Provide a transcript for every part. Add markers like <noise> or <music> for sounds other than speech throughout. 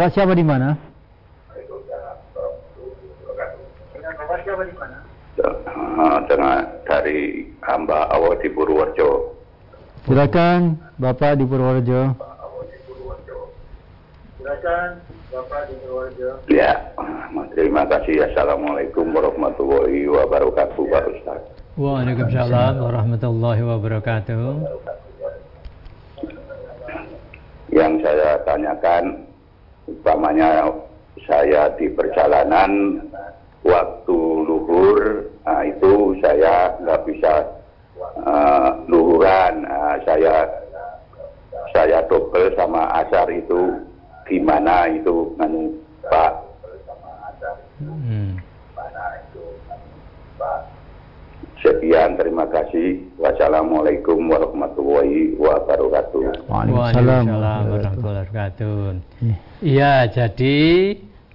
Bapak siapa di mana? Dengan dari hamba Allah di Purworejo. Silakan Bapak di Purworejo. Ya, terima kasih. Assalamualaikum warahmatullahi wabarakatuh, Pak Ustaz. Waalaikumsalam warahmatullahi wabarakatuh. Yang saya tanyakan, umpamanya saya di perjalanan waktu luhur, nah itu saya nggak bisa eh, luhuran, Nah, saya saya double sama asar itu gimana itu, anu, Pak? Sekian, terima kasih. Wassalamualaikum warahmatullahi wabarakatuh. Waalaikumsalam warahmatullahi wabarakatuh. Iya, jadi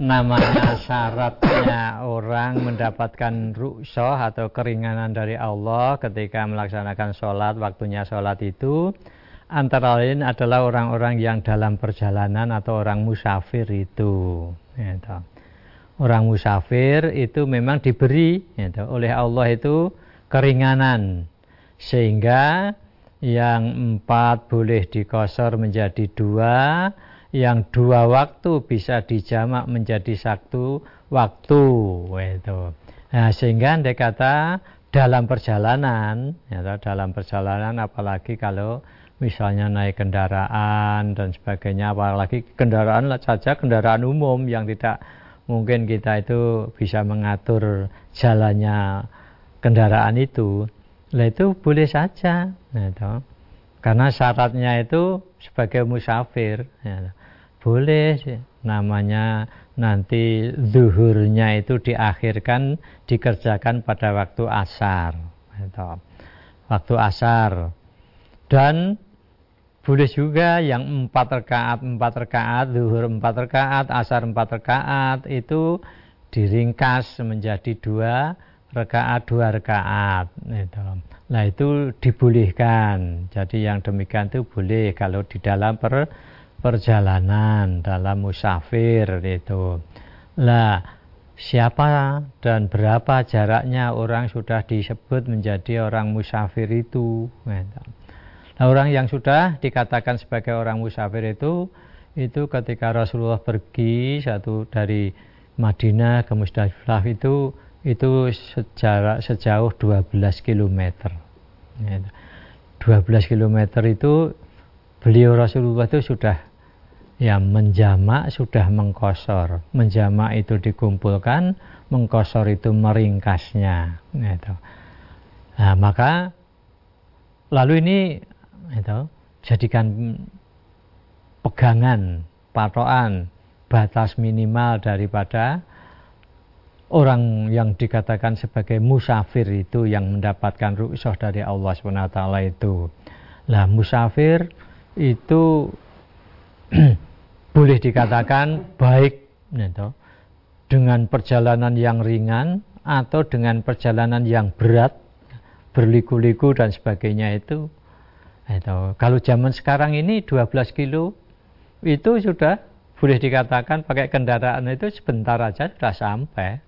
namanya syaratnya orang mendapatkan rukshoh atau keringanan dari Allah ketika melaksanakan sholat, waktunya sholat itu antara lain adalah orang-orang yang dalam perjalanan atau orang musafir itu. Gitu. Orang musafir itu memang diberi gitu, oleh Allah itu keringanan sehingga yang empat boleh dikosor menjadi dua yang dua waktu bisa dijamak menjadi satu waktu itu. Nah, sehingga anda kata dalam perjalanan ya, dalam perjalanan apalagi kalau misalnya naik kendaraan dan sebagainya apalagi kendaraan saja kendaraan umum yang tidak mungkin kita itu bisa mengatur jalannya kendaraan itu lah itu boleh saja gitu. karena syaratnya itu sebagai musafir ya. boleh namanya nanti zuhurnya itu diakhirkan dikerjakan pada waktu asar gitu. waktu asar dan boleh juga yang empat rakaat empat rakaat zuhur empat rakaat asar empat rakaat itu diringkas menjadi dua rakaat dua rakaat itu. Nah itu dibolehkan. Jadi yang demikian itu boleh kalau di dalam per, perjalanan, dalam musafir itu. Nah siapa dan berapa jaraknya orang sudah disebut menjadi orang musafir itu. Gitu. Nah orang yang sudah dikatakan sebagai orang musafir itu itu ketika Rasulullah pergi satu dari Madinah ke Musdalifah itu itu sejarak sejauh 12 km. 12 km itu beliau Rasulullah itu sudah ya menjamak sudah mengkosor. Menjamak itu dikumpulkan, mengkosor itu meringkasnya. Gitu. Nah, maka lalu ini itu jadikan pegangan, patokan, batas minimal daripada orang yang dikatakan sebagai musafir itu yang mendapatkan rukshoh dari Allah SWT itu. Lah musafir itu <clears throat> boleh dikatakan baik gitu, dengan perjalanan yang ringan atau dengan perjalanan yang berat berliku-liku dan sebagainya itu. itu. Kalau zaman sekarang ini 12 kilo itu sudah boleh dikatakan pakai kendaraan itu sebentar aja sudah sampai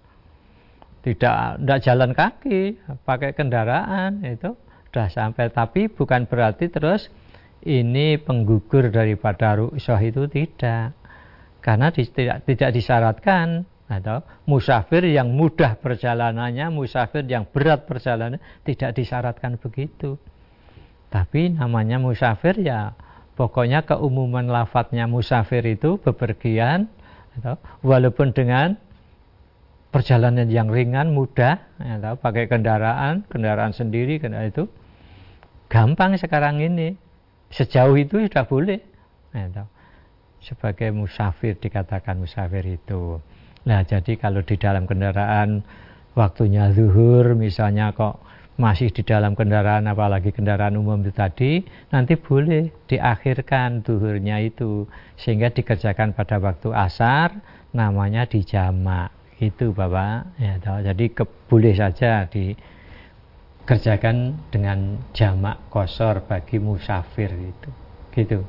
tidak tidak jalan kaki pakai kendaraan itu sudah sampai. Tapi bukan berarti terus ini penggugur daripada rukshoh itu tidak. Karena di, tidak tidak disyaratkan atau musafir yang mudah perjalanannya musafir yang berat perjalanan tidak disyaratkan begitu. Tapi namanya musafir ya pokoknya keumuman lafadznya musafir itu bepergian atau walaupun dengan perjalanan yang ringan, mudah, ya, tahu, pakai kendaraan, kendaraan sendiri, kendaraan itu gampang sekarang ini. Sejauh itu sudah boleh. Ya, tahu. Sebagai musafir dikatakan musafir itu. Nah, jadi kalau di dalam kendaraan waktunya zuhur misalnya kok masih di dalam kendaraan apalagi kendaraan umum itu tadi nanti boleh diakhirkan zuhurnya itu sehingga dikerjakan pada waktu asar namanya dijamak itu Bapak. Ya tahu. jadi ke, boleh saja dikerjakan dengan jamak kosor bagi musafir itu gitu